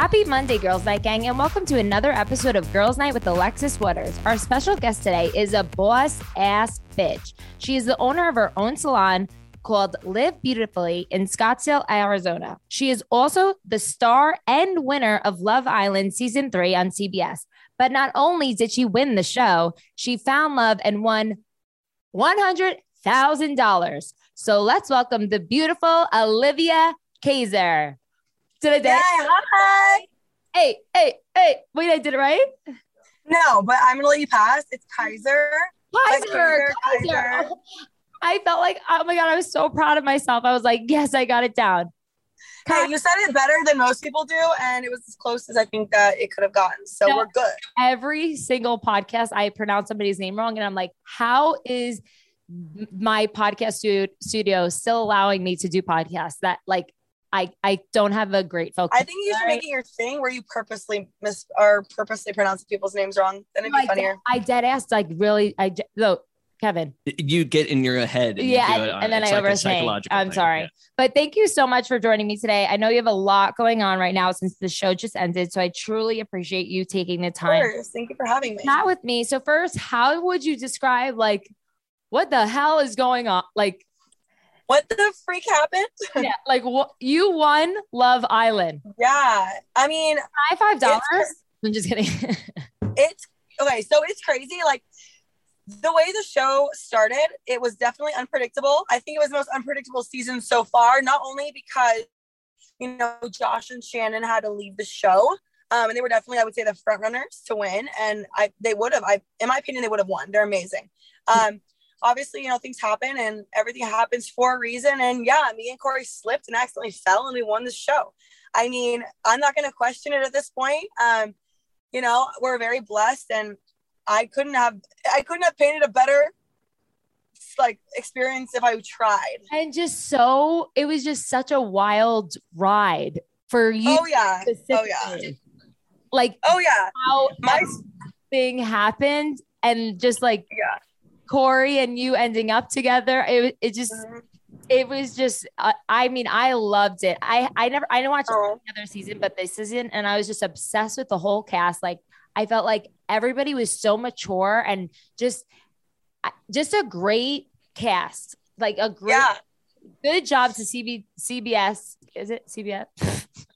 Happy Monday, Girls Night Gang, and welcome to another episode of Girls Night with Alexis Waters. Our special guest today is a boss ass bitch. She is the owner of her own salon called Live Beautifully in Scottsdale, Arizona. She is also the star and winner of Love Island season three on CBS. But not only did she win the show, she found love and won $100,000. So let's welcome the beautiful Olivia Kaiser. Did I do Yeah, hi. Hey, hey, hey. Wait, I did it right? No, but I'm gonna let you pass. It's Kaiser. Kaiser, Kaiser, Kaiser. Kaiser. I felt like, oh my God, I was so proud of myself. I was like, yes, I got it down. Hey, you said it better than most people do, and it was as close as I think that it could have gotten. So No. we're good. Every single podcast, I pronounce somebody's name wrong. And I'm like, how is my podcast studio still allowing me to do podcasts that like I, I don't have a great focus. I think you should Right. make it your thing where you purposely miss or purposely pronounce people's names wrong. Then it'd be I, funnier. I dead asked like really, I, de- no, Kevin, you get in your head. And you Yeah, do and- it on- and then I like overthink. I'm thing, sorry. yeah. But thank you so much for joining me today. I know you have a lot going on right now since the show just ended. So I truly appreciate you taking the Of time course. Thank you for having me. chat with me. So first, how would you describe like what the hell is going on? Like, What the freak happened? yeah, like what you won Love Island. Yeah. I mean, High five dollars. I'm just kidding. it's okay. So it's crazy. Like the way the show started, it was definitely unpredictable. I think it was the most unpredictable season so far, not only because, you know, Josh and Shannon had to leave the show. Um, and they were definitely, I would say, the front runners to win. And I they would have, I in my opinion, they would have won. They're amazing. Um, obviously, you know, things happen and everything happens for a reason. And yeah, me and Korey slipped and accidentally fell and we won the show. I mean, I'm not gonna question it at this point. Um, you know we're very blessed and i couldn't have i couldn't have painted a better like experience if i tried and just so it was just such a wild ride for you oh yeah oh yeah. Like oh yeah how my thing happened and just like yeah Korey and you ending up together. It it just Mhm. it was just uh, I mean I loved it. I I never I didn't watch Oh. the other season, but this season, and I was just obsessed with the whole cast. Like I felt like everybody was so mature and just just a great cast. Like a great yeah good job to CB CBS. Is it CBS?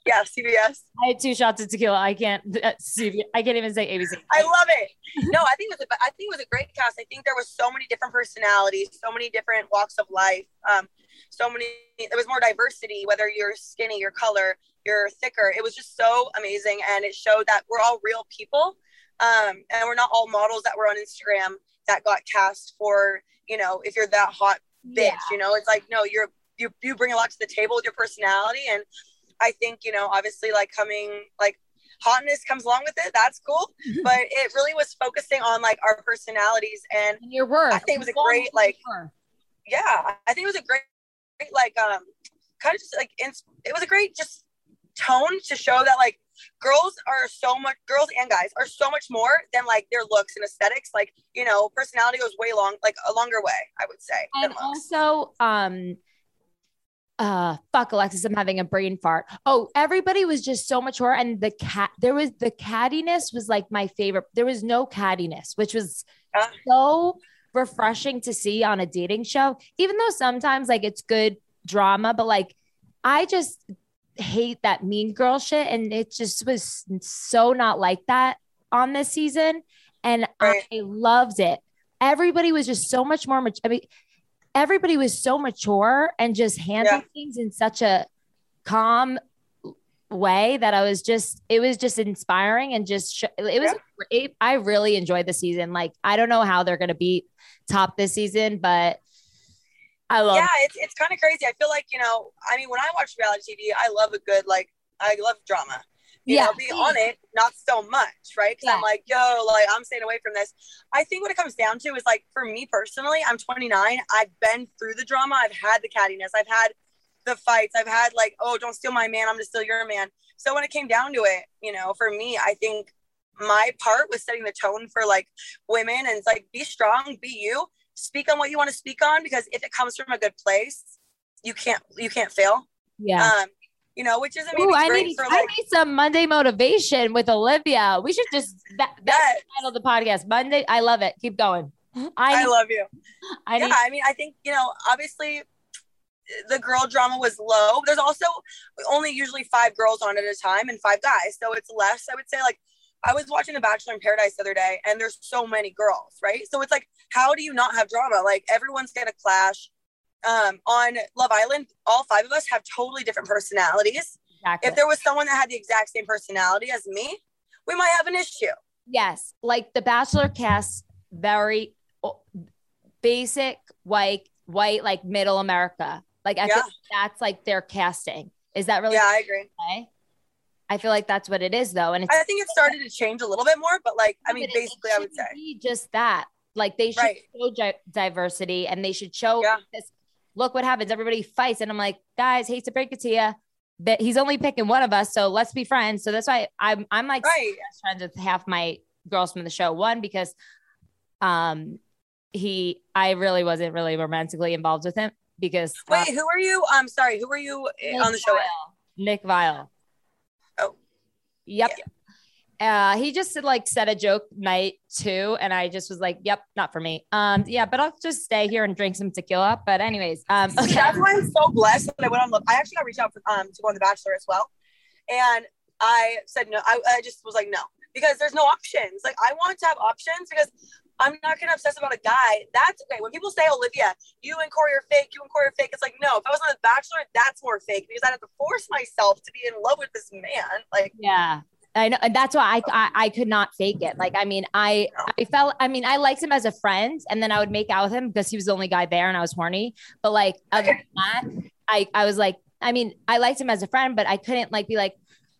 Yeah cbs I had two shots of tequila. I can't uh, CBS. I can't even say ABC. i love it no i think it was a, i think it was a great cast i think there was so many different personalities so many different walks of life um so many there was more diversity whether you're skinny your color you're thicker it was just so amazing and it showed that we're all real people um and we're not all models that were on instagram that got cast for you know if you're that hot bitch Yeah. you know it's like no you're you you bring a lot to the table with your personality and i think you know obviously like coming like hotness comes along with it that's cool. But it really was focusing on like our personalities and And your work. I think it was a great, like, yeah i think it was a great, great like um kind of just like ins- it was a great just tone to show that like girls are so much girls and guys are so much more than like their looks and aesthetics. Like you know personality goes way long like a longer way i would say and also um uh fuck alexis i'm having a brain fart oh everybody was just so mature and the cat there was the cattiness was like my favorite there was no cattiness which was Yeah. so refreshing to see on a dating show even though sometimes like it's good drama but like i just hate that mean girl shit and it just was so not like that on this season and Right. i loved it everybody was just so much more mature. i mean everybody was so mature and just handled things in such a calm way that I was just it was just inspiring and just sh- it was it, I really enjoyed the season. Like I don't know how they're gonna beat top this season, but I love yeah it's, it's kind of crazy. I feel like you know i mean when i watch reality tv i love a good like i love drama you Yeah. know be on it not so much right? Because Yeah. i'm like yo like i'm staying away from this. I think what it comes down to is like for me personally i'm 29 i've been through the drama. I've had the cattiness. I've had the fights. I've had like oh don't steal my man. I'm gonna steal your man. So when it came down to it you know for me i think my part was setting the tone for like women and it's like be strong be you. Speak on what you want to speak on because if it comes from a good place you can't you can't fail. Yeah. um you know, which isn't Ooh, I need, for I need some Monday motivation with Olivia. We should just that, that's Yes. the title of the podcast. Monday. I love it. Keep going. I I love you. I yeah, need I mean, I think you know, obviously, the girl drama was low. There's also only usually five girls on at a time and five guys, so it's less. I would say like. I was watching The Bachelor in Paradise the other day, and there's so many girls, right? So it's like, how do you not have drama? Like everyone's gonna clash. Um, on Love Island, all five of us have totally different personalities. exactly. If there was someone that had the exact same personality as me, we might have an issue. Yes, like the Bachelor cast, very basic white, white like middle America. Like I feel Yeah. like that's like their casting. Is that really Yeah, I agree. I feel like that's what it is though, and it's I think it started to change a little bit more, but like, I mean, but it- it basically, I would say. just that. Like they should Right. show di- diversity, and they should show. Yeah. This, look what happens. Everybody fights, and I'm like, guys, hate to break it to you, but he's only picking one of us, so let's be friends. So that's why I'm I'm like Right. friends with half my girls from the show. One because, um, he I really wasn't really romantically involved with him because uh, Wait, who are you? I'm sorry. Who are you Nick on the show? Viall. Nick Viall. Oh. Yep. Uh, he just like said a joke night too, and I just was like, "Yep, not for me." Um, yeah, but I'll just stay here and drink some tequila. But anyways, um, See, okay. That's why I'm so blessed that I went on Love. I actually got reached out for, um, to go on The Bachelor as well. And I said no. I, I just was like, no, because there's no options. Like, I want to have options because I'm not going to obsess about a guy. That's okay. When people say, Olivia, you and Korey are fake, you and Korey are fake, it's like, no, if I was on The Bachelor, that's more fake because I had to force myself to be in love with this man. Like, Yeah. I know, and that's why I, I I could not fake it. Like, I mean, I I felt, I mean, I liked him as a friend, and then I would make out with him because he was the only guy there, and I was horny. But like, other than that, I I was like, I mean, I liked him as a friend, but I couldn't like be like,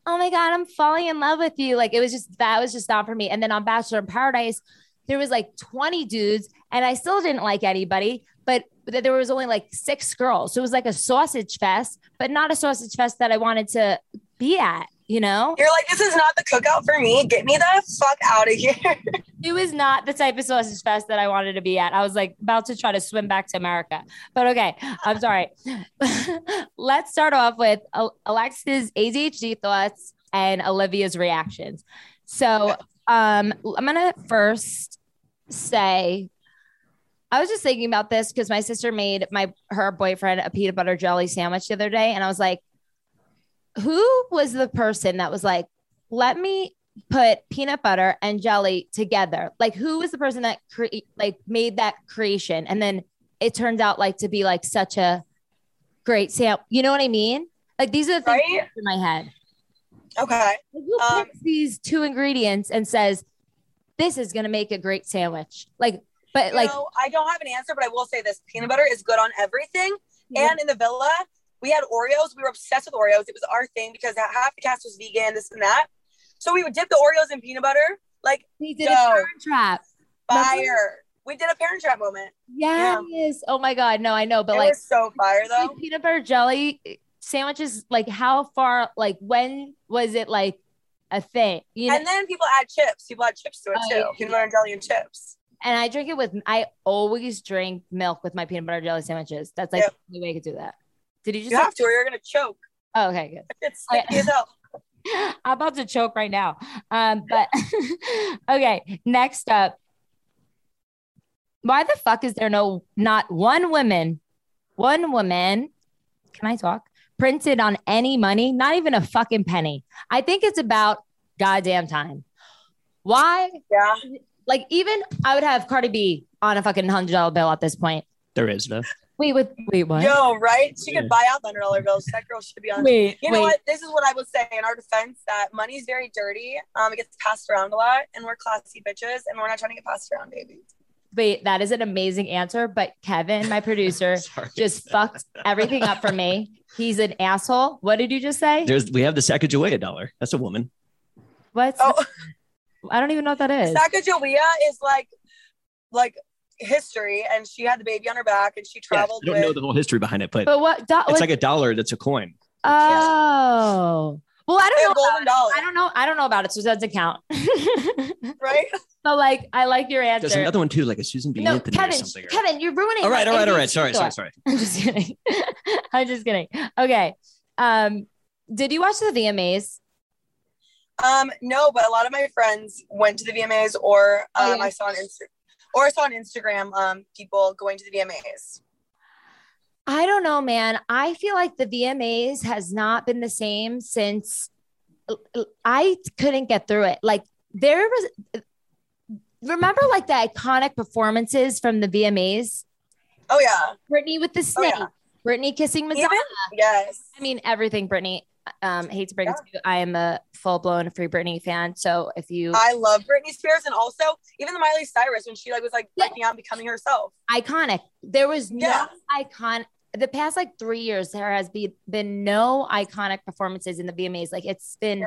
oh my god, I'm falling in love with you. Like, it was just that was just not for me. And then on Bachelor in Paradise, there was like 20 dudes, and I still didn't like anybody, but there was only like six girls, so it was like a sausage fest, but not a sausage fest that I wanted to be at. You know, you're like, this is not the cookout for me. Get me the fuck out of here. it was not the type of sausage fest that I wanted to be at. I was like about to try to swim back to America. But okay, I'm sorry. Let's start off with Al- Alexa's ADHD thoughts and Olivia's reactions. So um, I'm going to first say, I was just thinking about this because my sister made my her boyfriend a peanut butter jelly sandwich the other day, and I was like, who was the person that was like, let me put peanut butter and jelly together? Like, who was the person that cre- like made that creation? And then it turned out like to be like such a great sam. You know what I mean? Like these are the things Right? in my head. okay. Like, who Um, picks these two ingredients and says this is gonna make a great sandwich? Like, but like, know, I don't have an answer, but I will say this peanut butter is good on everything. Yeah. And in the villa, we had Oreos. We were obsessed with Oreos. It was our thing because half the cast was vegan, this and that. So we would dip the Oreos in peanut butter, like we did Yo. a parent trap. Remember? fire. We did a parent trap moment. Yes. Oh my god. No, I know, but it like was so fire though. like peanut butter jelly eh, sandwiches like how far like when was it like a thing you know And then people add chips. People add chips to it Oh, too. yeah. Peanut butter and jelly and chips. and i drink it with i always drink milk with my peanut butter jelly sandwiches that's like Yep. the only way i could do that did you just You say- have to, or you're gonna choke. oh, okay good. It's Oh, sticky as hell. i'm about to choke right now. Um but okay next up. Why the fuck is there no not one woman one woman can i talk? Printed on any money not even a fucking penny. I think it's about goddamn time. Why? Yeah. like even i would have cardi b on a fucking hundred dollar bill at this point. There is though. Wait with wait what Yo, right? She Yeah. could buy out the hundred dollar bills. That girl should be on. wait You know wait what? This is what I would say in our defense that money's very dirty. Um, it gets passed around a lot, and we're classy bitches, and we're not trying to get passed around, baby. wait that is an amazing answer but kevin my producer just fucked everything up for me. He's an asshole. What did you just say? There's we have the Sacagawea dollar. That's a woman. What's Oh, I don't even know what that is. Sacagawea is like, like history, and she had the baby on her back, and she Yeah, I traveled don't know the whole history behind it, but But what? Do- it's what- like a dollar that's a coin. oh. Well, I don't know. golden dollar, I don't know. I don't know about it, so it doesn't count. right? but like, I like your answer. There's another one too, like a Susan B. no, Anthony or Kevin, something. Kevin, you're ruining. All right, all right, all right. Sorry, sorry, sorry. I'm just kidding. I'm just kidding. Okay. Um, did you watch the VMAs? Um, no, but a lot of my friends went to the VMAs, or um, Oh, yeah. I saw on Insta- or I saw on Instagram um, people going to the VMAs. I don't know, man. I feel like the VMAs has not been the same since I couldn't get through it. Like there was remember like the iconic performances from the VMAs? Oh yeah, Britney with the oh snake, yeah. Britney kissing Madonna. Even yes. I mean everything Britney. Um, hate to break it to you. I am a full blown free Britney fan. So if you I love Britney Spears, and also even the Miley Cyrus when she like was like Yeah. breaking out and becoming herself. iconic. There was no Yeah. icon. The past like three years, there has be, been no iconic performances in the VMAs. Like it's been Yeah.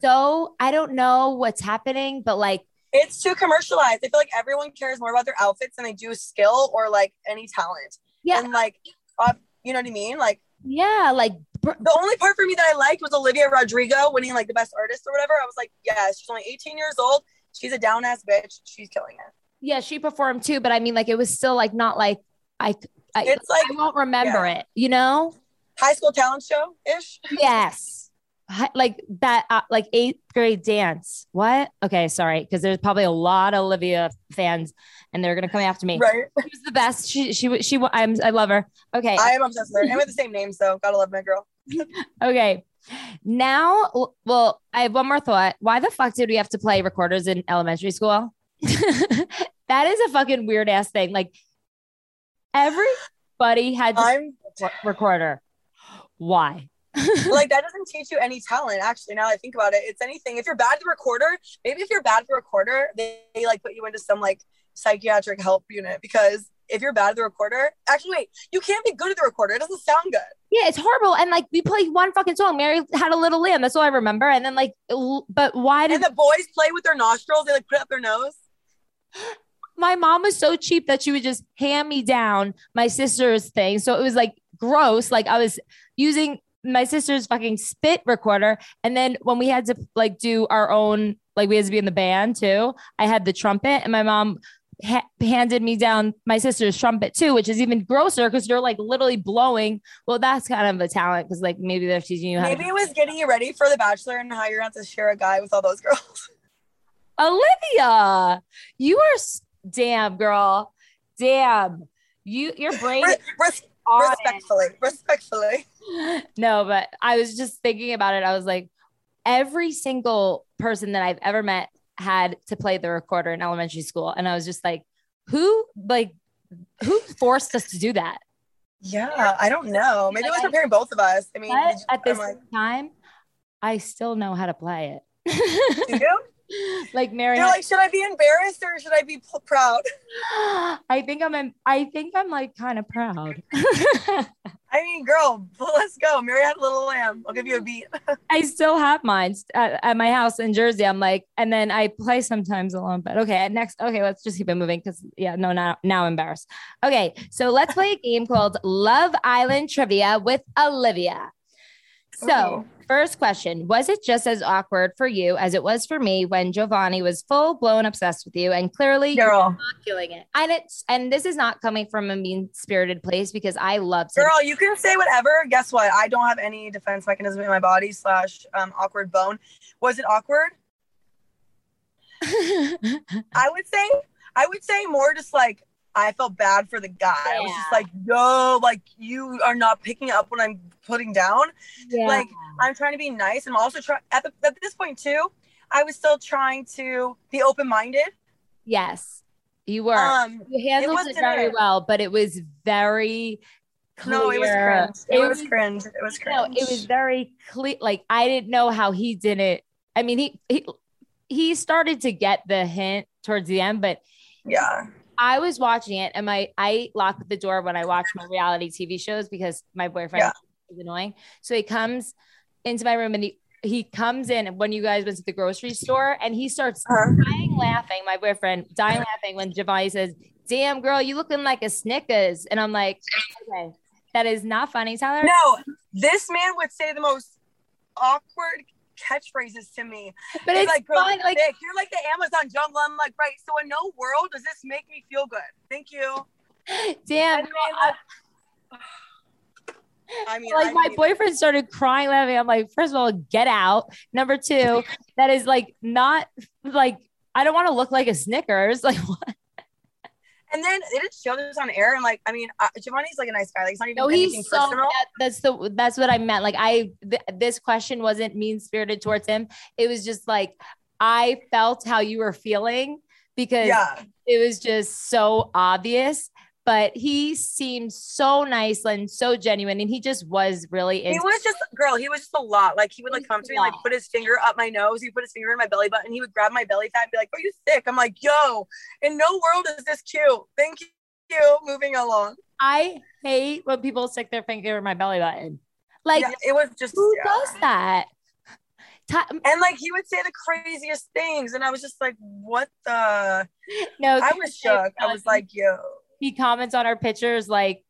so. I don't know what's happening, but like It's too commercialized. I feel like everyone cares more about their outfits than they do skill or like any talent. yeah, And like, uh, you know what I mean? Like yeah, like br- the only part for me that I liked was Olivia Rodrigo winning like the best artist or whatever. I was like, yes, she's only 18 years old. She's a down ass bitch. She's killing it. yeah, she performed too. But I mean, like it was still like not like I. I, It's like I won't remember yeah. it. You know? high school talent show ish. Yes. Like that, uh, like eighth grade dance. What? Okay, sorry, because there's probably a lot of Olivia fans, and they're gonna come after me. Right. She was the best. She she she. I'm I love her. Okay, I am obsessed with her. And with the same name, so gotta love my girl. okay. Now, well, I have one more thought. Why the fuck did we have to play recorders in elementary school? that is a fucking weird ass thing. Like everybody had to recorder. Why? Like that doesn't teach you any talent actually now that I think about it it's anything if you're bad at the recorder maybe if you're bad at the recorder they, they like put you into some like psychiatric help unit because if you're bad at the recorder actually wait you can't be good at the recorder it doesn't sound good Yeah, it's horrible. And like we played one fucking song. Mary had a little lamb. That's all I remember. And then like, but why did and the boys play with their nostrils they like put up their nose my mom was so cheap that she would just hand me down my sister's thing. So it was like gross. Like I was using my sister's fucking spit recorder. And then when we had to like do our own, like we had to be in the band too, I had the trumpet and my mom ha- handed me down my sister's trumpet too, which is even grosser because you're like literally blowing. Well, that's kind of a talent because like maybe they're teaching you how maybe to. it was getting you ready for the bachelor and how you're have to share a guy with all those girls Olivia, you are s- damn girl, damn. You your brain Re- res- it. respectfully respectfully no, but I was just thinking about it. I was like, every single person that I've ever met had to play the recorder in elementary school. And I was just like, who like who forced us to do that? yeah i don't know maybe it was Like, preparing both of us i mean you- at this like, time, I still know how to play do it. you like Mary, you're like should i be embarrassed or should i be p- proud I think I'm I think I'm like kind of proud. I mean, girl, let's go. Mary had a little lamb. I'll give you a mm-hmm. beat. I still have mine at, at my house in Jersey. I'm like, and then I play sometimes alone. But okay, next, okay, let's just keep it moving because yeah, no, now now I'm embarrassed. Okay, so let's play a game called Love Island Trivia with Olivia. So, first question Was it just as awkward for you as it was for me when Giovanni was full blown obsessed with you and clearly you're Girl, not killing it? And it's, and this is not coming from a mean spirited place because I love him. girl, you can say whatever. Guess what? I don't have any defense mechanism in my body slash um, awkward bone. Was it awkward? I would say, I would say more just like I felt bad for the guy. I was just like, yo, like you are not picking up when I'm putting down. yeah. Like I'm trying to be nice. I'm also trying at, the, at this point too. I was still trying to be open minded. yes, you were. Um, you handled it, wasn't very it. well, but it was very clear. no, it was cringe. It, was, cringe. It was No, it was very clear. Like I didn't know how he didn't. I mean, he he he started to get the hint towards the end, but yeah. I was watching it, and my I locked the door when I watch my reality TV shows because my boyfriend Yeah. Is annoying. So he comes into my room and he he comes in when you guys went to the grocery store, and he starts Uh-huh. dying laughing. My boyfriend dying laughing when Giovanni says, "Damn girl, you looking like a Snickers," and I'm like, okay. That is not funny, Tyler. No, this man would say the most awkward catchphrases to me. but He's it's like, fun. you're Like, thick. you're like the Amazon jungle. I'm like, right. So in no world does this make me feel good. Thank you. damn, then, I mean, like I my mean, boyfriend started crying laughing i'm like first of all get out number two that is like not like i don't want to look like a snickers like what? And then they didn't show this on air. And like, I mean, uh, Giovanni's like a nice guy. Like, it's not even no anything he's so personal. that, that's the that's what i meant like i th- this question wasn't mean spirited towards him it was just like i felt how you were feeling because Yeah. it was just so obvious but he seemed so nice and so genuine and he just was really He into was just, girl, he was just a lot. Like, he would like come to me, like, put his finger up my nose. He put his finger in my belly button. He would grab my belly fat and be like, Are you sick I'm like, Yo, in no world is this cute. Thank you. Moving along. I hate when people stick their finger in my belly button. Like, yeah, it was just, who yeah. does that? And like, he would say the craziest things. And I was just like, What the? no, I was shook. I was like, Yo. He comments on our pictures like,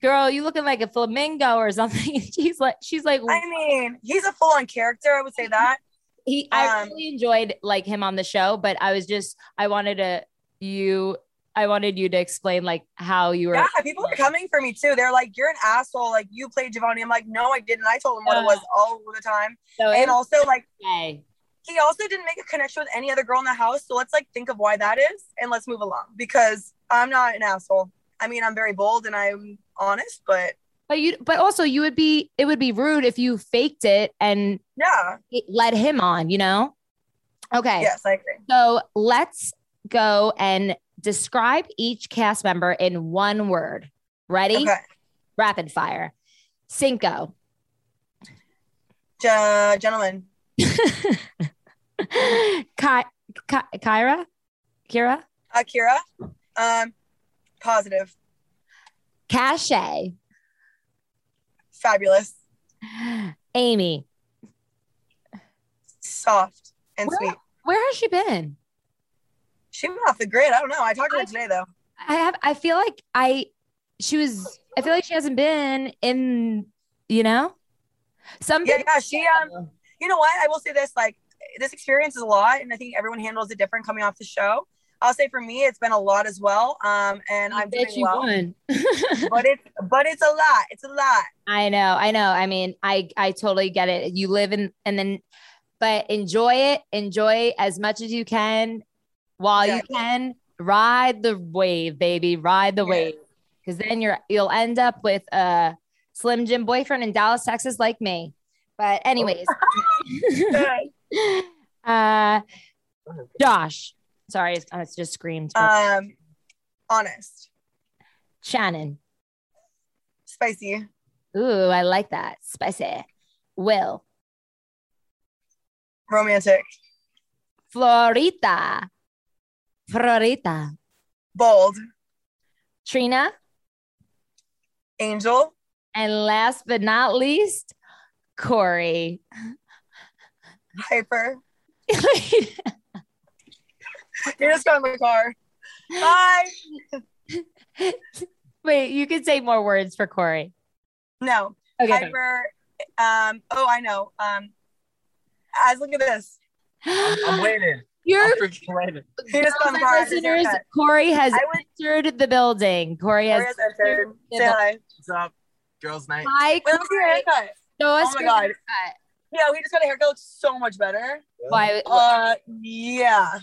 "Girl, you looking like a flamingo or something." she's like, she's like, I mean, he's a full on character. I would say that. he. I um, really enjoyed like him on the show, but I was just, I wanted to you, I wanted you to explain like how you were. Yeah, people were coming for me too. They're like, "You're an asshole. Like you played Giovanni." I'm like, "No, I didn't. I told him what it was all the time." So And also, like, okay. he also didn't make a connection with any other girl in the house. So let's like think of why that is, and let's move along because I'm not an asshole. I mean, I'm very bold and I'm honest, but But you, but also you would be, it would be rude if you faked it and yeah, led him on. You know? Okay. yes, I agree. So let's go and describe each cast member in one word. Ready? Okay, Rapid fire. Cinco. Ge- gentlemen, Ki- Ki- Kyra? Kira? Akira, um, positive, Cash. fabulous, Amy. soft, and Where- sweet. Where has she been? She went off the grid. I don't know. I talked to her I- today though. I have I feel like I she was I feel like she hasn't been in, you know? Some Yeah, yeah. She um. you know what? I will say this: like, this experience is a lot, and I think everyone handles it different coming off the show. I'll say for me, it's been a lot as well. Um, and I'm doing you well, won. but it's but it's a lot. It's a lot. I know, I know. I mean, I I totally get it. You live in and then but enjoy it. Enjoy as much as you can while you can. Ride the wave, baby. Ride the Yeah. wave. Cause then you're you'll end up with a Slim Jim boyfriend in Dallas, Texas, like me. But anyways. uh Josh. Sorry, I just screamed. um, honest, Shannon. spicy, Ooh, I like that. Spicy. Will. romantic, Florita. Florita. bold, Trina. angel, And last but not least, Korey. hyper. You just got in the car. Bye. Wait, you could say more words for Korey. No, Okay. hyper. Um. Oh, I know. Um. As look at this. I'm waiting. You're I'm waiting. He just got in the car. Listeners. Korey has I would. entered the building. Korey has, Korey has entered. Yeah, Say hi. What's up, girls' night? Hi, Wait, let me your haircut. Show us Oh my God. haircut. Yeah, we just got a haircut. Looks so much better. Why, Uh, yeah.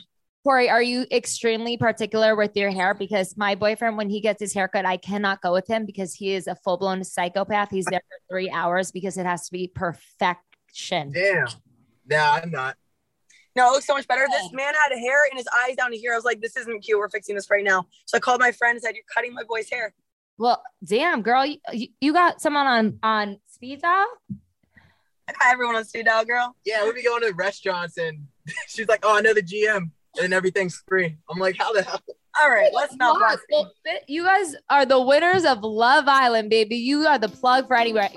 Korey, are you extremely particular with your hair? Because my boyfriend, when he gets his haircut, I cannot go with him because he is a full blown psychopath. He's there for three hours because it has to be perfection. Damn. Nah, I'm not. No, it looks so much better. This man had hair in his eyes down to here. I was like, this isn't cute. We're fixing this right now. So I called my friend and said, You're cutting my boy's hair. Well, damn, girl, you, you- you got someone on on speed dial? I got everyone on speed dial, girl. Yeah, we be going to restaurants and she's like, "Oh, I know the GM," and everything's free. I'm like, "How the hell?" All right, let's not. Well, bust it. well, you guys are the winners of Love Island, baby. You are the plug for anywhere.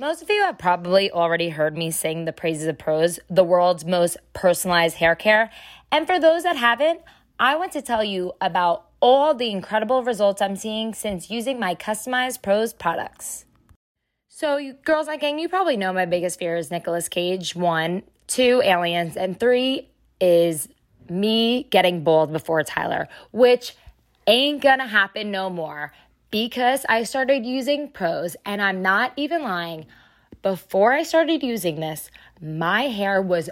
Most of you have probably already heard me sing the praises of Prose, the world's most personalized hair care. And for those that haven't, I want to tell you about all the incredible results I'm seeing since using my customized Prose products. So, you, girls like gang, you probably know my biggest fear is Nicolas Cage. One, two, aliens, and three is me getting bald before Tyler, which ain't gonna happen no more because I started using Prose, and I'm not even lying. Before I started using this, my hair was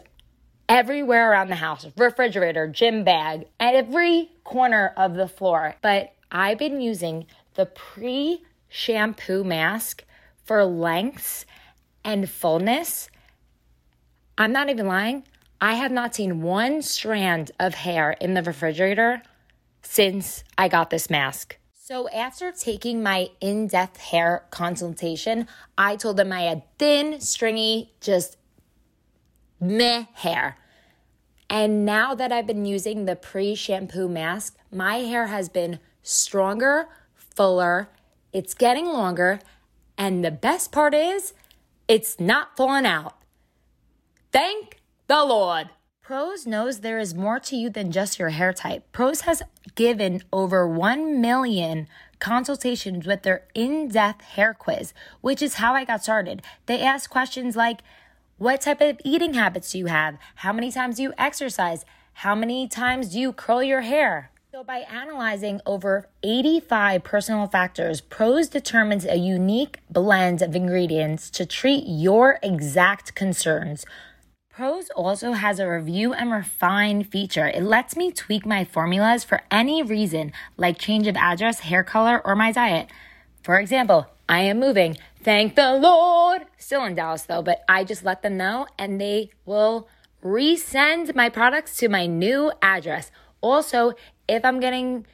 everywhere around the house refrigerator, gym bag, at every corner of the floor. But I've been using the pre shampoo mask for lengths and fullness. I'm not even lying. I have not seen one strand of hair in the refrigerator since I got this mask. So, after taking my in depth hair consultation, I told them I had thin, stringy, just meh hair. And now that I've been using the pre shampoo mask, my hair has been stronger, fuller, it's getting longer, and the best part is it's not falling out. Thank the Lord. Prose knows there is more to you than just your hair type. Prose has given over 1 million consultations with their in depth hair quiz, which is how I got started. They ask questions like What type of eating habits do you have? How many times do you exercise? How many times do you curl your hair? So, by analyzing over 85 personal factors, Prose determines a unique blend of ingredients to treat your exact concerns. Prose also has a review and refine feature. It lets me tweak my formulas for any reason, like change of address, hair color, or my diet. For example, I am moving. Thank the Lord. Still in Dallas though, but I just let them know and they will resend my products to my new address. Also, if I'm getting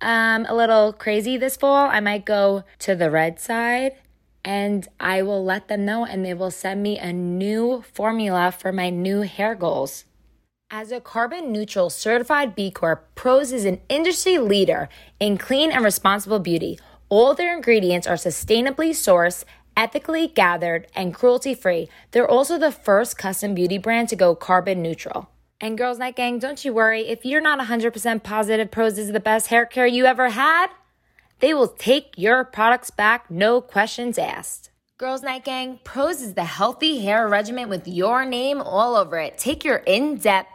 um, a little crazy this fall, I might go to the red side and I will let them know and they will send me a new formula for my new hair goals. As a carbon neutral certified B Corp, Prose is an industry leader in clean and responsible beauty. All their ingredients are sustainably sourced, ethically gathered, and cruelty free. They're also the first custom beauty brand to go carbon neutral. And Girls Night Gang, don't you worry, if you're not 100% positive Prose is the best hair care you ever had, they will take your products back, no questions asked. Girls Night Gang, Prose is the healthy hair regimen with your name all over it. Take your in-depth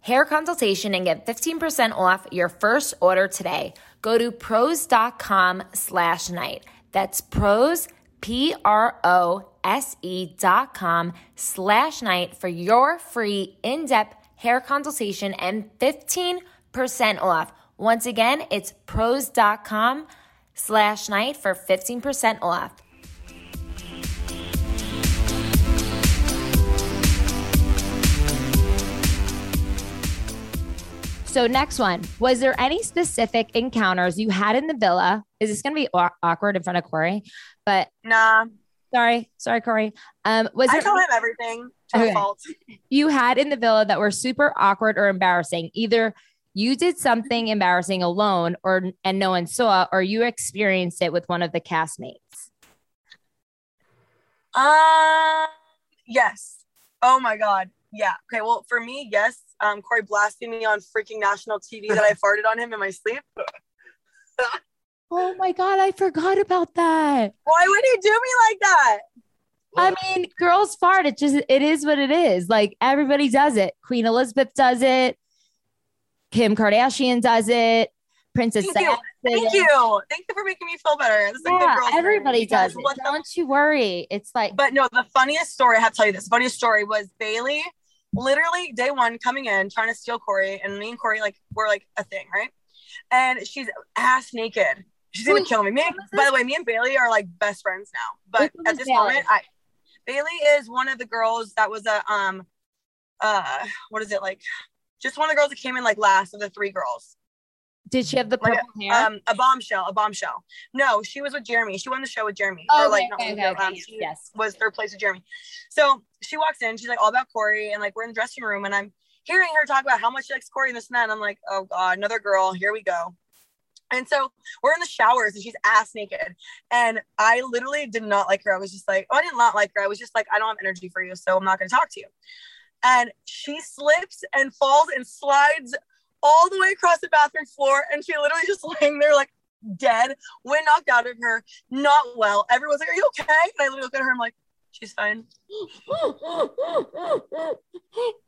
hair consultation and get 15% off your first order today. Go to prose.com slash night. That's prose, P-R-O-S-E dot com slash night for your free in-depth hair consultation and 15% off. Once again, it's prose.com slash night for 15% off. So next one, was there any specific encounters you had in the villa? Is this going to be awkward in front of Korey? But Nah, sorry, sorry, Korey. Um, was I there tell him everything to Okay. fault. you had in the villa that were super awkward or embarrassing? Either you did something embarrassing alone, or and no one saw, or you experienced it with one of the castmates. Um, yes. Oh my god. Yeah. Okay. Well, for me, yes. Um, Korey blasted me on freaking national TV that I farted on him in my sleep. Oh my god, I forgot about that. Why would he do me like that? I mean, girls fart. It just it is what it is. Like everybody does it. Queen Elizabeth does it. Kim Kardashian does it. Princess Thank you. Thank you. Thank you for making me feel better. This is Yeah, girl. everybody does it. Don't you worry. It's like But no, the funniest story, I have to tell you this. Funniest story was Bailey, literally day one coming in, trying to steal Korey, and me and Korey like were like a thing, right? And she's ass naked. She's gonna kill me. Me, by the way, me and Bailey are like best friends now. But at this Bailey? moment, I Bailey is one of the girls that was a um uh what is it like? Just one of the girls that came in like last of the three girls. did she have the Like, hair? Um, a bombshell, a bombshell. No, she was with Jeremy. She won the show with Jeremy. Oh, or like, okay, okay, won the show, okay, um, yes. was third place with Jeremy. So she walks in. She's like all about Korey, and like we're in the dressing room, and I'm hearing her talk about how much she likes Korey and this and that. And I'm like, oh god, another girl. Here we go. And so we're in the showers, and she's ass naked. And I literally did not like her. I was just like, oh, I did not like her. I was just like, I don't have energy for you, so I'm not going to talk to you. And she slips and falls and slides all the way across the bathroom floor, and she literally just laying there like dead, wind knocked out of her, not well. Everyone's like, "Are you okay?" And I literally look at her. I'm like, She's fine.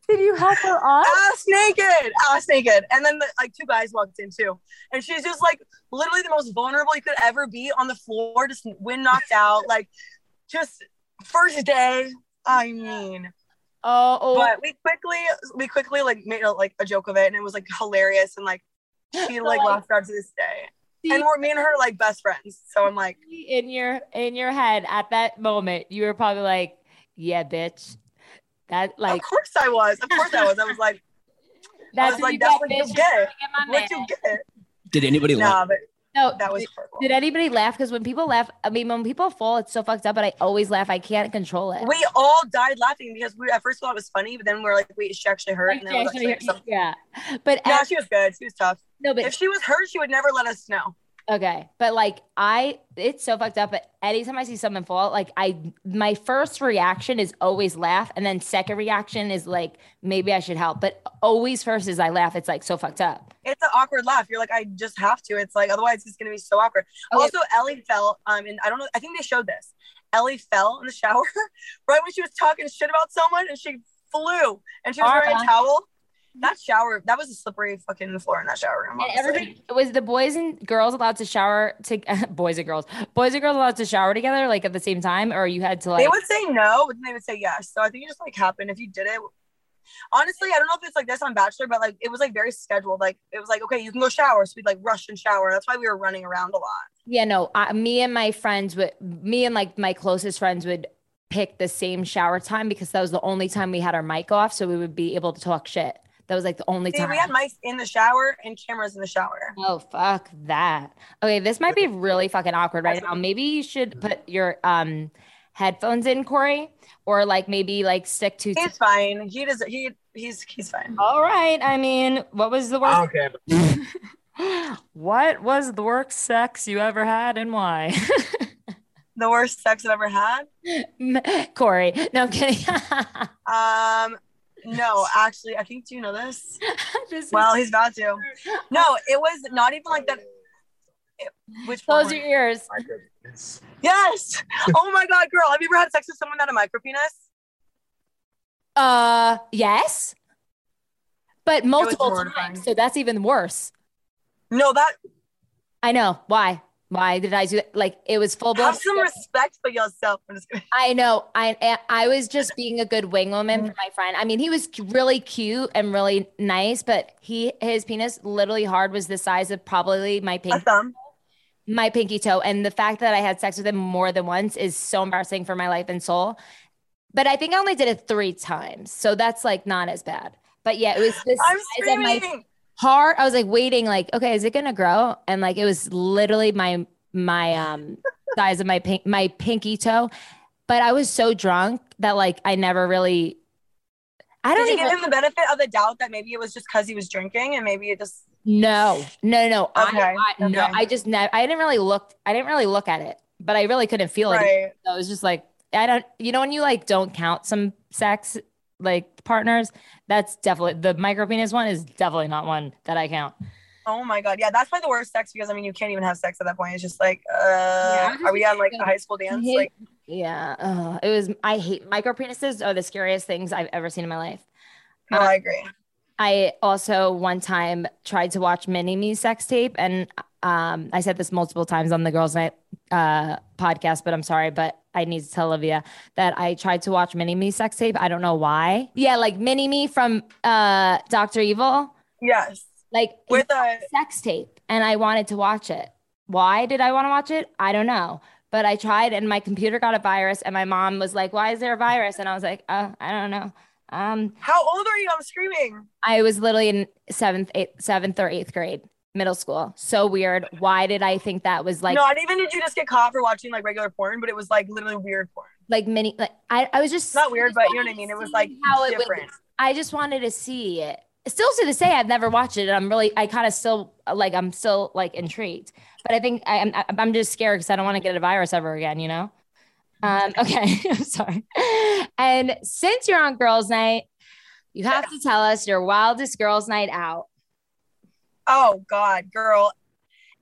Did you help her up? Ass naked, ass naked. And then the, like two guys walked in too. And she's just like literally the most vulnerable you could ever be on the floor, just wind knocked out. Like just first day. I mean, Oh, oh. but we quickly we quickly like made a, like a joke of it and it was like hilarious and like she like Like- laughed out to this day. See, And we're me and her are, like best friends. So I'm like, in your in your head at that moment, you were probably like, "Yeah, bitch." That like of course I was. Of course I was. I was like, I was like, you that's get, what you get. Get What you get? Did anybody Nah, laugh? No, that was did, horrible. did anybody laugh? Because when people laugh, I mean, when people fall, it's so fucked up. But I always laugh. I can't control it. We all died laughing because we at first thought it was funny, but then we're like, wait, she actually hurt. And then it was Okay, actually yeah, but No, ev- she was good. She was tough. no, but If she was hurt, she would never let us know. Okay. But like I it's so fucked up. But anytime I see someone fall, like I my first reaction is always laugh. And then second reaction is like maybe I should help. But always first is I laugh. It's like so fucked up. It's an awkward laugh. You're like, I just have to. It's like otherwise it's gonna be so awkward. Okay. Also, Ellie fell. Um, and I don't know. I think they showed this. Ellie fell in the shower right when she was talking shit about someone, and she flew, and she was wearing a towel. That shower, that was a slippery fucking floor in that shower room. And everybody was the boys and girls allowed to shower to boys and girls. Boys and girls allowed to shower together like at the same time, or you had to like they would say no, but then they would say yes. So I think it just like happened. If you did it, honestly, I don't know if it's like this on Bachelor, but like it was like very scheduled. Like it was like okay, you can go shower, so we'd like rush and shower. That's why we were running around a lot. Yeah, no. I, me and my friends would, me and like my closest friends would pick the same shower time because that was the only time we had our mic off, so we would be able to talk shit. That was like the only See, time. we had mics in the shower and cameras in the shower. oh fuck that. Okay, this might be really fucking awkward right now. Maybe you should put your um headphones in, Korey, or like maybe like stick to. He's fine. He does. He he's he's fine. All right. I mean, what was the I worst? don't what was the worst sex you ever had, and why? The worst sex I've ever had. Korey, no I'm kidding. Um, no, actually, I think. Do you know this? This is- Well, he's about to. No, it was not even like that. It- which Close one? your ears. Micro- Yes. Oh my god, girl, have you ever had sex with someone that had a micro penis? Uh, yes, but multiple times. So that's even worse. No, that I know why. Why did I do that? Like it was full blown. have some respect for yourself. I'm just kidding. I know. I I was just being a good wing woman for mm. my friend. I mean, he was really cute and really nice, but he his penis literally hard was the size of probably my A pink thumb. my pinky toe. And the fact that I had sex with him more than once is so embarrassing for my life and soul. But I think I only did it three times. So that's like not as bad. But yeah, it was the I'm size of my heart. I was like waiting, like, okay, is it gonna grow? And like it was literally my my um size of my pink my pinky toe. But I was so drunk that like I never really I don't Did you even give him the benefit of the doubt that maybe it was just because he was drinking and maybe it just no, no, no. Okay, I, I no. I just never I didn't really look I didn't really look at it, but I really couldn't feel it. right. So it was just like I don't you know when you like don't count some sex like partners, that's definitely the micro penis one is definitely not one that I count. Oh my god, yeah, that's probably the worst sex because I mean you can't even have sex at that point. It's just like, uh, I was are we on like a high school dance? hate- Like, Yeah. ugh, it was I hate micro penises are the scariest things I've ever seen in my life. no, I agree. I also one time tried to watch Mini Me sex tape, and um, I said this multiple times on the Girls Night uh, podcast, but I'm sorry, but I need to tell Olivia that I tried to watch Mini Me sex tape. I don't know why. Yeah, like Mini Me from uh, Doctor Evil, Yes, like with a sex tape, and I wanted to watch it. Why did I want to watch it? I don't know. But I tried, and my computer got a virus, and my mom was like, "Why is there a virus?" And I was like, "Uh, I don't know." Um, how old are you? I'm screaming. I was literally in seventh, eighth, seventh or eighth grade, middle school. So weird. Why did I think that was like no, not even did you just get caught for watching like regular porn, but it was like literally weird porn. like mini? Like I, I was just not weird, just but you know what I mean. It was like how it would- different. I just wanted to see it. Still to this day, I've never watched it. And I'm really, I kind of still like, I'm still like intrigued. But I think I, I'm, I'm just scared because I don't want to get a virus ever again. You know. Um. Okay. I'm sorry. And since you're on Girls' Night, you have to tell us your wildest Girls' Night out. Oh God, girl.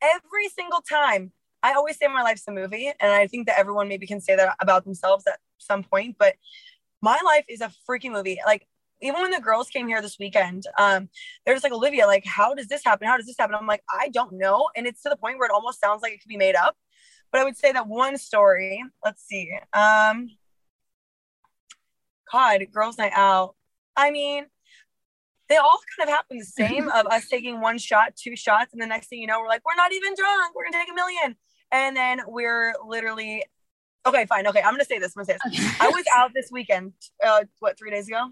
Every single time I always say my life's a movie, and I think that everyone maybe can say that about themselves at some point. But my life is a freaking movie. Like even when the girls came here this weekend, um, they're just like Olivia, like how does this happen? How does this happen? I'm like I don't know, and it's to the point where it almost sounds like it could be made up. But I would say that one story. Let's see. Um, God, girls' night out. I mean, they all kind of happen the same of us taking one shot, two shots, and the next thing you know, we're like, we're not even drunk. We're gonna take a million. And then we're literally okay, fine. Okay, I'm gonna say this. I'm gonna say this. I was out this weekend, uh, what, three days ago?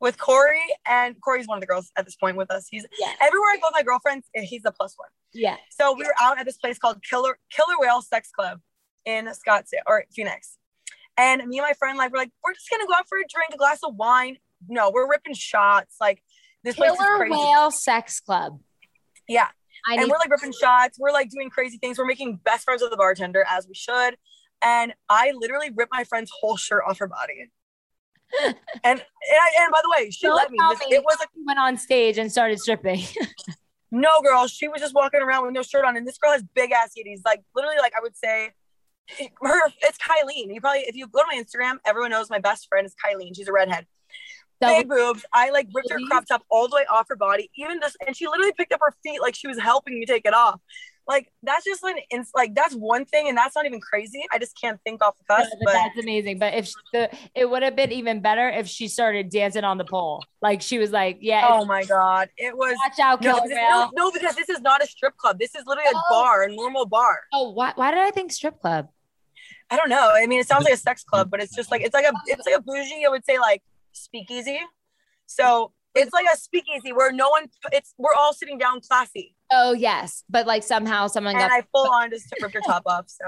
With Korey, and Korey's one of the girls at this point with us. He's Yeah. everywhere I go with my girlfriends, eh, he's the plus one. Yeah. So we were out at this place called Killer Killer Whale Sex Club in Scottsdale or Phoenix. And me and my friend, like, we're like, we're just gonna go out for a drink, a glass of wine. No, we're ripping shots. Like this Killer crazy. Whale Sex Club. Yeah. I and we're like ripping shots. We're like doing crazy things. We're making best friends with the bartender as we should. And I literally ripped my friend's whole shirt off her body. and and, I, and by the way, she Don't let me. This- me. It was like went on stage and started stripping. no girl. She was just walking around with no shirt on, and this girl has big ass titties. Like literally, like I would say, her. It's Kylene. You probably if you go to my Instagram, everyone knows my best friend is Kylene. She's a redhead. Big boobs. I like ripped her crop top all the way off her body. Even this, and she literally picked up her feet like she was helping me take it off. Like that's just like, it's like that's one thing, and that's not even crazy. I just can't think off the No, but But that's amazing. But if the it would have been even better if she started dancing on the pole. Like she was like, "Yeah, oh my god, it was watch out, no, this- no, no, because this is not a strip club. This is literally a Oh. bar, a normal bar. Oh, why, why did I think strip club? I don't know. I mean, it sounds like a sex club, but it's just like it's like a it's like a bougie. I would say like speakeasy. So it's like a speakeasy where no one. It's we're all sitting down, classy, Oh yes, but like somehow someone and got. I full on just ripped her top off. So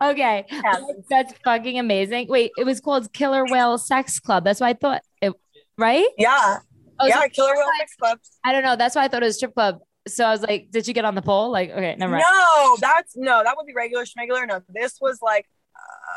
okay, happens. that's fucking amazing. Wait, it was called Killer Whale Sex Club. That's why I thought it. Right? yeah, Oh, yeah, so- Killer Whale Sex Club. I don't know. That's why I thought it was strip club. So I was like, did you get on the pole? Like, okay, never mind. No, that's no, that would be regular schmegular. No, this was like,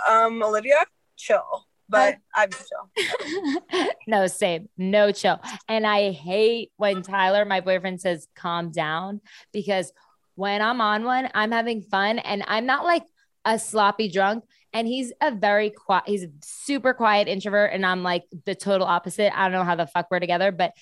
um, Olivia, chill, but I'm chill. no, same. No chill. And I hate when Tyler, my boyfriend, says calm down because when I'm on one, I'm having fun and I'm not like a sloppy drunk. And he's a very quiet, he's a super quiet introvert. And I'm like the total opposite. I don't know how the fuck we're together, but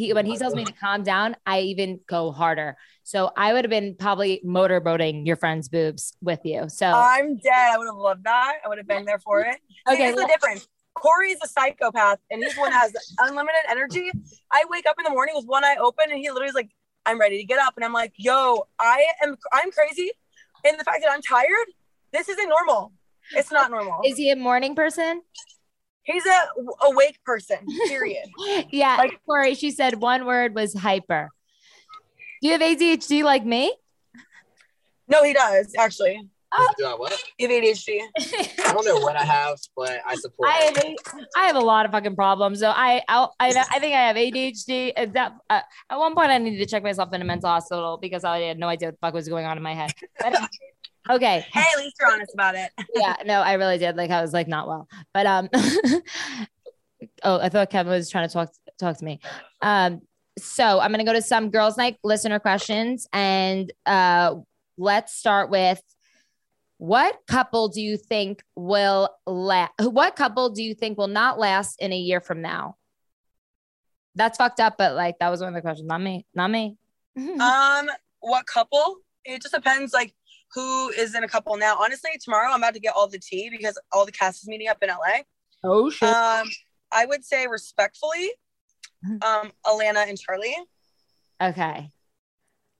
he when he tells me to calm down, I even go harder. So I would have been probably motorboating your friend's boobs with you. So I'm dead. I would have loved that. I would have been there for it. Okay, here's the difference. Korey's a psychopath, and he's one that has unlimited energy. I wake up in the morning with one eye open, and he literally is like, "I'm ready to get up," and I'm like, "Yo, I am. I'm crazy." And the fact that I'm tired, this isn't normal. It's not normal. is he a morning person? He's a awake person. Period. Yeah, Like- Korey, she said one word was hyper. Do you have ADHD like me? No, he does actually. Do I what? You have ADHD. I don't know what I have, but I support. I have, a- I have a lot of fucking problems. So I, I'll, I, I think I have ADHD. And That, uh, at one point, I needed to check myself in a mental hospital because I had no idea what the fuck was going on in my head. But, okay. Hey, at least you're honest about it. Yeah. No, I really did. Like I was like not well. But um. oh, I thought Kevin was trying to talk talk to me. Um. So I'm gonna go to some girls' night listener questions, and uh, let's start with. What couple do you think will last? What couple do you think will not last in a year from now? That's fucked up, but like that was one of the questions. Not me. Not me. Um, what couple? It just depends, like who is in a couple now. Honestly, tomorrow I'm about to get all the tea because all the cast is meeting up in LA. oh shit. Um, I would say respectfully, um, Alana and Charlie. Okay.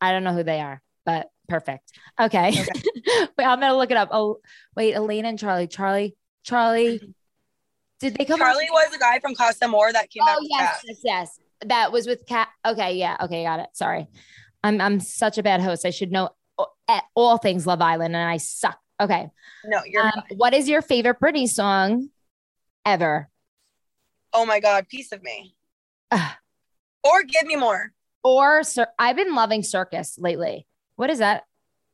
I don't know who they are, but perfect. Okay. wait, I'm gonna look it up. Oh, wait, Elena and Charlie. Charlie, Charlie. Did they come? Charlie was the guy from Casa Amor that came back Oh yes, yes, yes. That was with Cat. Okay, yeah. Okay, got it. Sorry. I'm I'm such a bad host. I should know at all things Love Island, and I suck. Okay. No, you're. Um, what is your favorite Britney song ever? oh my God, piece of me. Ugh. Or give me more. Or sir, I've been loving Circus lately. What is that?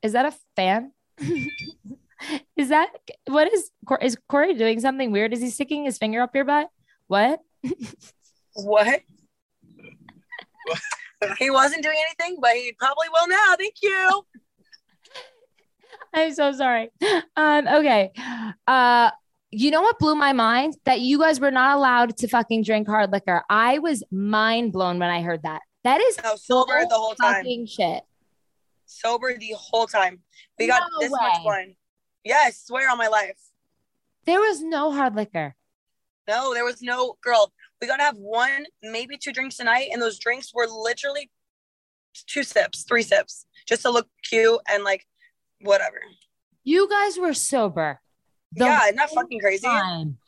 Is that a fan? is that what is is Korey doing something weird? Is he sticking his finger up your butt? What? What? he wasn't doing anything, but he probably will now. Thank you. I'm so sorry. Um, okay. Uh, you know what blew my mind? That you guys were not allowed to fucking drink hard liquor. I was mind blown when I heard that. That is No, sober so the whole time. shit. Sober the whole time. We got No this much way. wine. Yes, swear on my life. There was no hard liquor. No, there was no girl. We gotta have one, maybe two drinks a night, and those drinks were literally two sips, three sips, just to look cute and like whatever. You guys were sober. the yeah, isn't that fucking crazy? time.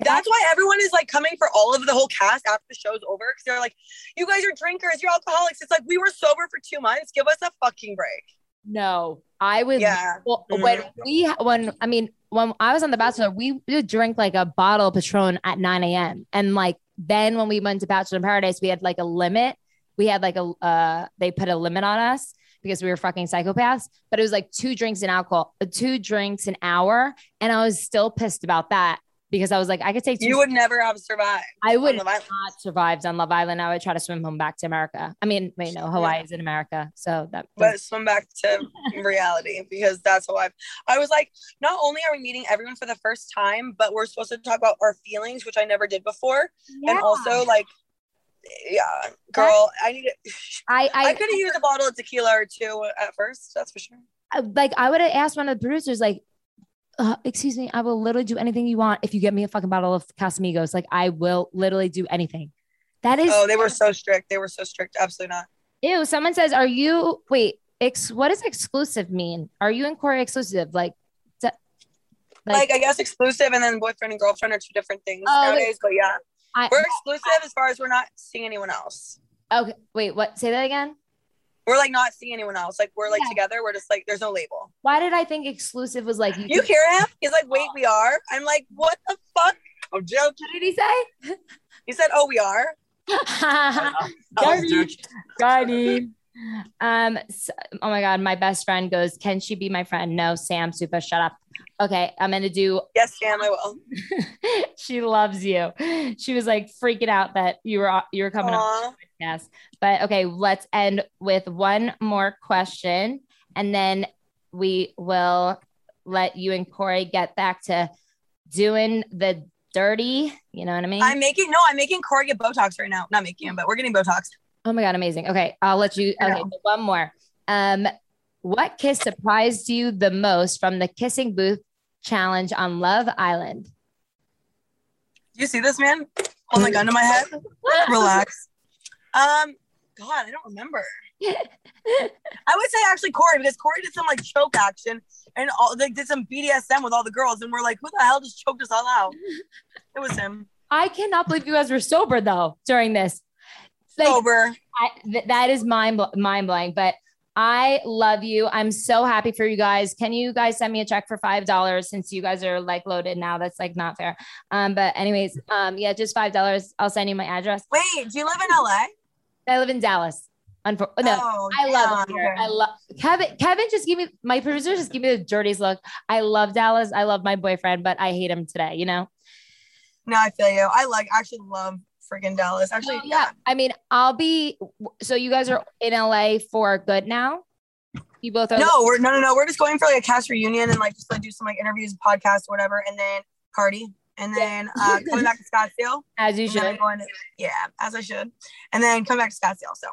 That's why everyone is like coming for all of the whole cast after the show's over because they're like, "You guys are drinkers, you're alcoholics." It's like we were sober for two months. Give us a fucking break. No, I was. Yeah. Well, Mhm. when we when I mean when I was on The Bachelor, we would drink like a bottle of Patron at 9 a.m. And like then when we went to Bachelor in Paradise, we had like a limit. We had like a uh they put a limit on us because we were fucking psychopaths. But it was like two drinks an alcohol, two drinks an hour, and I was still pissed about that because I was like, I could take two. You would never have survived. I would not survived on Love Island. I would try to swim home back to America. I mean, wait, no, Hawaii is in America, so that. but swim back to reality because that's how I I was like, not only are we meeting everyone for the first time, but we're supposed to talk about our feelings, which I never did before. And also like yeah, girl, I need to, I I, I, could have used a bottle of tequila or two at first, that's for sure. Like I would have asked one of the producers, like, uh, "Excuse me, I will literally do anything you want if you get me a fucking bottle of Casamigos. Like, I will literally do anything." That is Oh, they were so strict. They were so strict. Absolutely not. ew. Someone says, "Are you wait? Ex, what does exclusive mean? Are you and Korey exclusive? Like, d- Like, I guess exclusive and then boyfriend and girlfriend are two different things Oh, nowadays. But yeah, I, we're exclusive as far as we're not seeing anyone else. okay. Wait, what? Say that again. We're like not seeing anyone else. Like we're like Yeah. together. We're just like there's no label. Why did I think exclusive was like You hear him? He's like, wait, we are. I'm like, what the fuck? I'm joking. What did he say? He said, oh, we are. I was joking. Gardy. Um. so- oh my God, my best friend goes. Can she be my friend? No, Sam. Super. Shut up. Okay, I'm gonna do. Yes, Cam, I will. she loves you. She was like freaking out that you were you were coming up. Aw. Yes. But okay, let's end with one more question, and then we will let you and Korey get back to doing the dirty. You know what I mean? I'm making no, I'm making Korey get Botox right now. Not making him, but we're getting Botox. Oh my god, amazing. Okay, I'll let you. Okay, one more. Um, what kiss surprised you the most from the kissing booth challenge on Love Island? Do you see this man? Holding a gun to my head. Relax. Um, God, I don't remember. I would say actually Korey because Korey did some like choke action and all they did some BDSM with all the girls and we're like, who the hell just choked us all out? It was him. I cannot believe you guys were sober though during this. Like, Sober. I, th- that is mind mind blowing. But I love you. I'm so happy for you guys. Can you guys send me a check for five dollars since you guys are like loaded now? That's like not fair. Um, but anyways, um, yeah, just five dollars. I'll send you my address. Wait, do you live in LA? I live in Dallas. Unfor- no, Oh, I love it here. I love Kevin. Kevin just give me my producer just give me the dirtiest look. I love Dallas. I love my boyfriend, but I hate him today. You know. No, I feel you. I like actually love freaking Dallas. Actually, So, yeah. I mean, I'll be. So you guys are in LA for good now. You both are. No, we're no, no, no. We're just going for like a cast reunion and like just like do some like interviews, podcasts, whatever, and then party, and then uh, coming back to Scottsdale. as you should. going to- yeah, as I should, and then come back to Scottsdale. So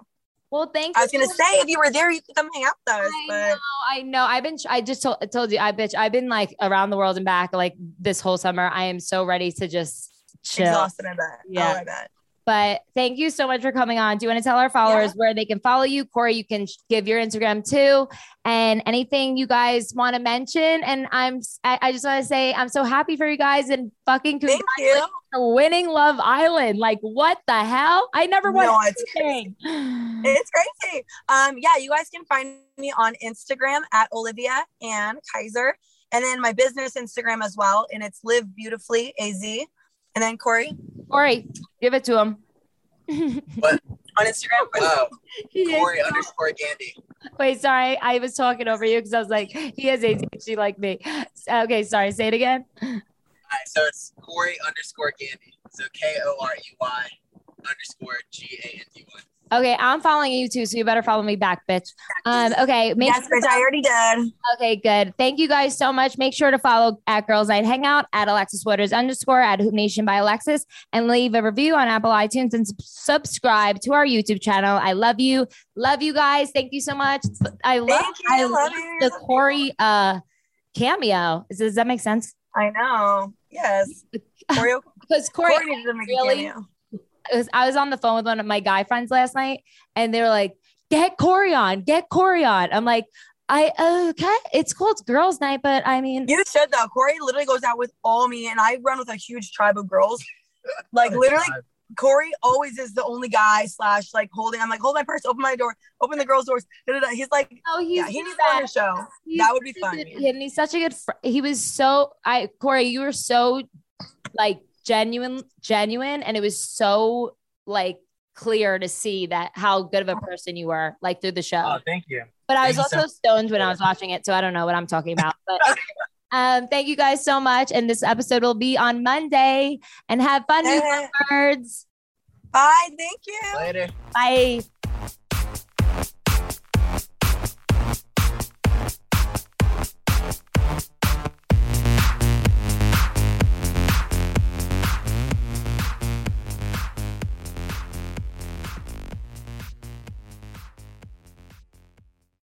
Well, thank I was gonna so say if you were there, you could come hang out with us. I But know, I know. I've been. I just told, told you. I bitch. I've been like around the world and back like this whole summer. I am so ready to just chill. exhausted, I bet. Yeah. Oh, I bet. But thank you so much for coming on. Do you want to tell our followers where they can follow you? Korey, you can give your Instagram too, and anything you guys want to mention. And I'm, I, I just want to say I'm so happy for you guys and fucking congratulations winning Love Island. Like what the hell? I never won No, it's anything. It's crazy. Um, yeah, you guys can find me on Instagram at Olivia and Kaiser, and then my business Instagram as well, and it's Live Beautifully Az. And then Korey Korey, give it to him. But on Instagram. Oh, Korey underscore Gandy. Wait, sorry. I was talking over you because I was like, he has ADHD like me. Okay, sorry. Say it again. All right, so it's Korey underscore Gandy. So K O R E Y underscore G A N D Y. Okay, I'm following you too, so you better follow me back, bitch. Um, okay, make yes, sure bitch, I already did. Okay, good. Thank you guys so much. Make sure to follow at Girls Night Hangout at Alexis Waters underscore at Hoop Nation by Alexis and leave a review on Apple iTunes and subscribe to our YouTube channel. I love you. Love you guys. Thank you so much. I love, you. I love the Korey uh cameo. Does, does that make sense? I know. Yes. Korey, Because Korey, Korey really- a cameo. I was, I was on the phone with one of my guy friends last night and they were like, get Korey on, get Korey on. I'm like, I, okay, it's cool. It's girls night, but I mean, You said that Korey literally goes out with all me, and I run with a huge tribe of girls. Like literally, Korey always is the only guy slash like holding. I'm like, hold my purse, open my door, open the girls' doors. Da, da, da. He's like, oh, he's yeah, he needs to that. on the show. He's That would be such fun. good- and he's such a good. Fr- he was so. I Korey, you were so like genuine, genuine, and it was so like clear to see that how good of a person you were like through the show. Oh, thank you. but I was thank you so also stoned when I was watching it, so I don't know what I'm talking about. But um, thank you guys so much, and this episode will be on Monday. And have fun, you birds. Bye. Thank you. Later. Bye.